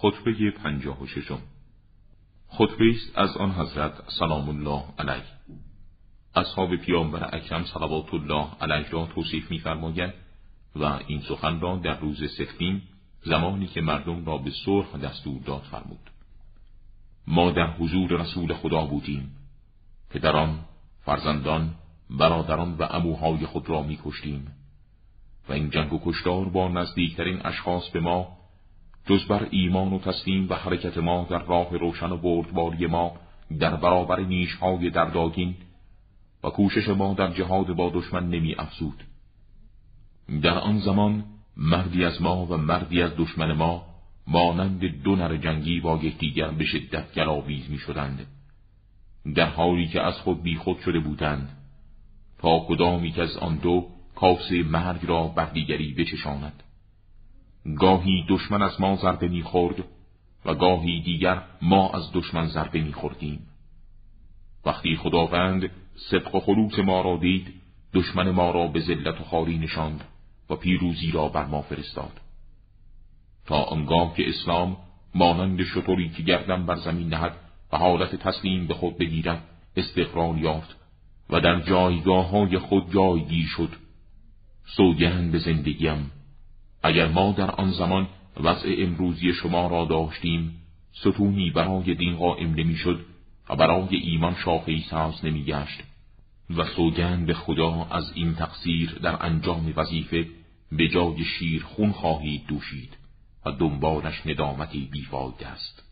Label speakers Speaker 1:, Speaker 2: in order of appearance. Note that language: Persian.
Speaker 1: خطبه پنجاه و ششم. خطبه است از آن حضرت سلام الله علیه. اصحاب پیامبر اکرم صلوات الله علیه را توصیف می‌فرمایند و این سخن را در روز سفین زمانی که مردم را به صلح دستور داد فرمود. ما در حضور رسول خدا بودیم. پدران فرزندان برادران و اموهای خود را میکشتیم. و این جنگ و کشتار با نزدیکترین اشخاص به ما جز بر ایمان و تسلیم و حرکت ما در راه روشن و بردباری ما در برابر نیشهای درداگین و کوشش ما در جهاد با دشمن نمی افزود. در آن زمان مردی از ما و مردی از دشمن ما مانند دو نر جنگی با یکدیگر به شدت گلاویز می شدند. در حالی که از خود بی خود شده بودند تا کدامی که از آن دو کاسه مرگ را بر دیگری بچشاند گاهی دشمن از ما ضربه می‌خورد و گاهی دیگر ما از دشمن ضربه میخوردیم. وقتی خداوند صدق و خلوص ما را دید دشمن ما را به ذلت و خاری نشاند و پیروزی را بر ما فرستاد. تا آنگاه که اسلام مانند شطوری که گردن بر زمین نهد و حالت تسلیم به خود بگیرد استقرار یافت و در جایگاه های خود جایگی شد. سوگند به زندگیم اگر ما در آن زمان وضع امروزی شما را داشتیم ستونی برای دین قائم نمی‌شد و برای ایمان شاخهای ساز نمیگشت و سوگند به خدا از این تقصیر در انجام وظیفه به جای شیر خون خواهید دوشید و دنبالش ندامتی بیفاید است.